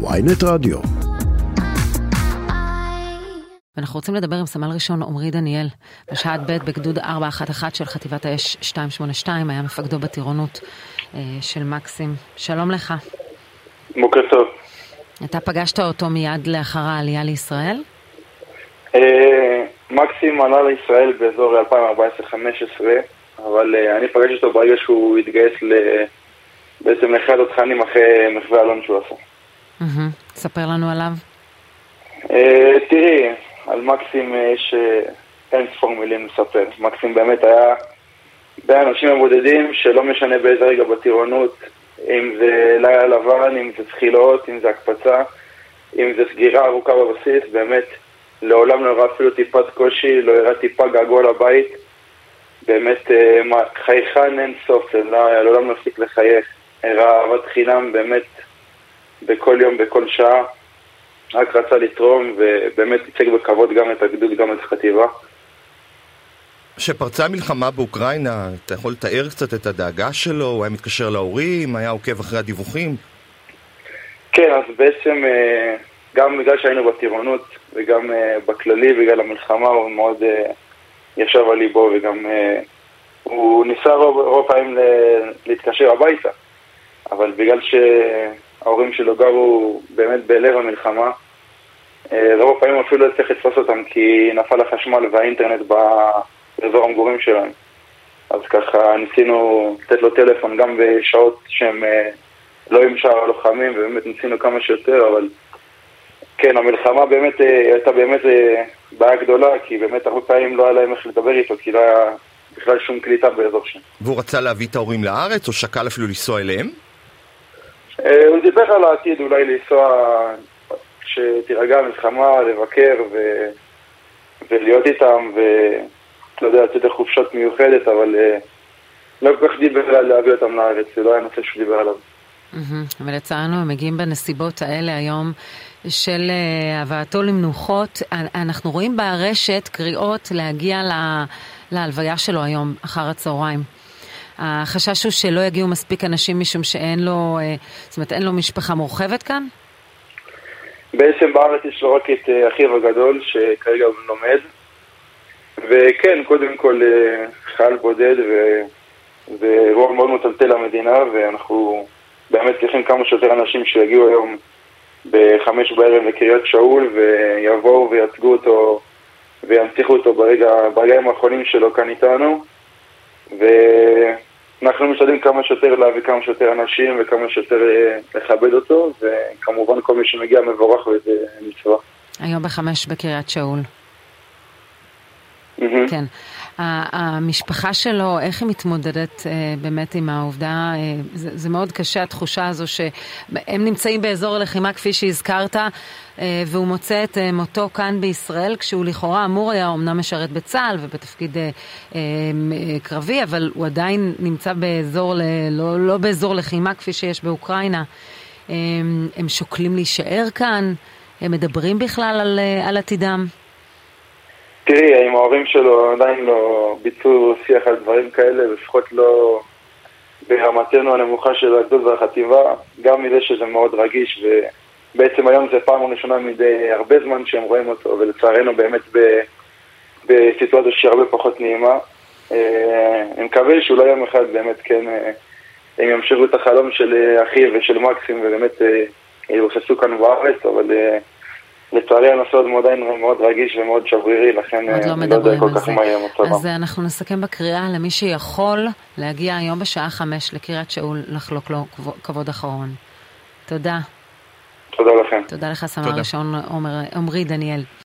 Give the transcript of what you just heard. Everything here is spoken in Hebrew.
ויינט רדיו. ואנחנו רוצים לדבר עם סמל ראשון עמרי דניאל, בשעת ב' בגדוד 411 של חטיבת האש 282, היה מפקדו בטירונות אה, של מקסים. שלום לך. בוקר טוב. אתה פגשת אותו מיד לאחר העלייה לישראל? אה, מקסים עלה לישראל באזור 2014-2015, אבל אה, אני פגשתי אותו ברגע שהוא התגייס בעצם לאחד התכנים אחרי מחווה אלון שהוא עשה. ספר לנו עליו. תראי, על מקסים יש אין ספור מילים לספר. מקסים באמת היה בין האנשים הבודדים שלא משנה באיזה רגע בטירונות, אם זה לילה לבן, אם זה זחילות, אם זה הקפצה, אם זה סגירה ארוכה בבסיס, באמת לעולם לא הראה אפילו טיפת קושי, לא הראה טיפה געגוע לבית. באמת חייכן אין סוף, לעולם לא הפסיק לחייך. הראה אהבת חינם באמת בכל יום, בכל שעה. רק רצה לתרום ובאמת ייצג בכבוד גם את הגדוד, גם את החטיבה. כשפרצה המלחמה באוקראינה, אתה יכול לתאר קצת את הדאגה שלו? הוא היה מתקשר להורים? היה עוקב אחרי הדיווחים? כן, אז בעצם גם בגלל שהיינו בטירונות וגם בכללי, בגלל המלחמה, הוא מאוד ישב על ליבו וגם הוא ניסה רוב, רוב פעמים להתקשר הביתה, אבל בגלל ש... ההורים שלו גרו באמת בלב המלחמה. רוב הפעמים אפילו לא צריך לתפוס אותם כי נפל החשמל והאינטרנט באזור המגורים שלהם. אז ככה ניסינו לתת לו טלפון גם בשעות שהם לא עם שאר הלוחמים ובאמת ניסינו כמה שיותר, אבל כן, המלחמה באמת הייתה באמת בעיה גדולה כי באמת הרבה פעמים לא היה להם איך לדבר איתו כי לא היה בכלל שום קליטה באזור שם. והוא רצה להביא את ההורים לארץ או שקל אפילו לנסוע אליהם? הוא דיבר על העתיד אולי לנסוע, כשתירגע המלחמה, לבקר ו... ולהיות איתם, ולא יודע, לצאת לחופשות מיוחדת, אבל לא כל כך דיבר על להביא אותם לארץ, זה לא היה נושא שהוא דיבר עליו. ולצערנו הם מגיעים בנסיבות האלה היום של הבאתו למנוחות. אנחנו רואים ברשת קריאות להגיע להלוויה שלו היום, אחר הצהריים. החשש הוא שלא יגיעו מספיק אנשים משום שאין לו, זאת אומרת, אין לו משפחה מורחבת כאן? בעצם בארץ יש לו רק את אחיו הגדול, שכרגע הוא לומד. וכן, קודם כל חייל בודד, וזה אירוע מאוד מטלטל למדינה, ואנחנו באמת צריכים כמה שיותר אנשים שיגיעו היום בחמש בערב לקריית שאול, ויבואו וייצגו אותו, וינציחו אותו ברגע, ברגעים האחרונים שלו כאן איתנו. אנחנו משתדלים כמה שיותר להביא כמה שיותר אנשים וכמה שיותר לכבד אותו, וכמובן כל מי שמגיע מבורך וזה מצווה. היום בחמש בקריית שאול. Mm-hmm. כן. המשפחה שלו, איך היא מתמודדת באמת עם העובדה, זה, זה מאוד קשה התחושה הזו שהם נמצאים באזור הלחימה כפי שהזכרת והוא מוצא את מותו כאן בישראל כשהוא לכאורה אמור היה אומנם משרת בצה"ל ובתפקיד קרבי אבל הוא עדיין נמצא באזור, לא, לא באזור לחימה כפי שיש באוקראינה. הם שוקלים להישאר כאן? הם מדברים בכלל על, על עתידם? ההורים שלו עדיין לא ביצעו שיח על דברים כאלה, לפחות לא ברמתנו הנמוכה של הגדול והחטיבה, גם מזה שזה מאוד רגיש, ובעצם היום זה פעם ראשונה מדי הרבה זמן שהם רואים אותו, ולצערנו באמת בסיטואציה שהיא הרבה פחות נעימה. אני מקווה שאולי יום אחד באמת כן, הם ימשיכו את החלום של אחי ושל מקסים, ובאמת יבוססו כאן בארץ, אבל... לצערי הנושא עוד עדיין מאוד רגיש ומאוד שברירי, לכן עוד לא אני לא יודע כל כך מה יהיה מצבם. אז אנחנו נסכם בקריאה למי שיכול להגיע היום בשעה חמש לקריית שאול לחלוק לו כבוד אחרון. תודה. תודה לכם. תודה לך סמל ראשון עמרי דניאל.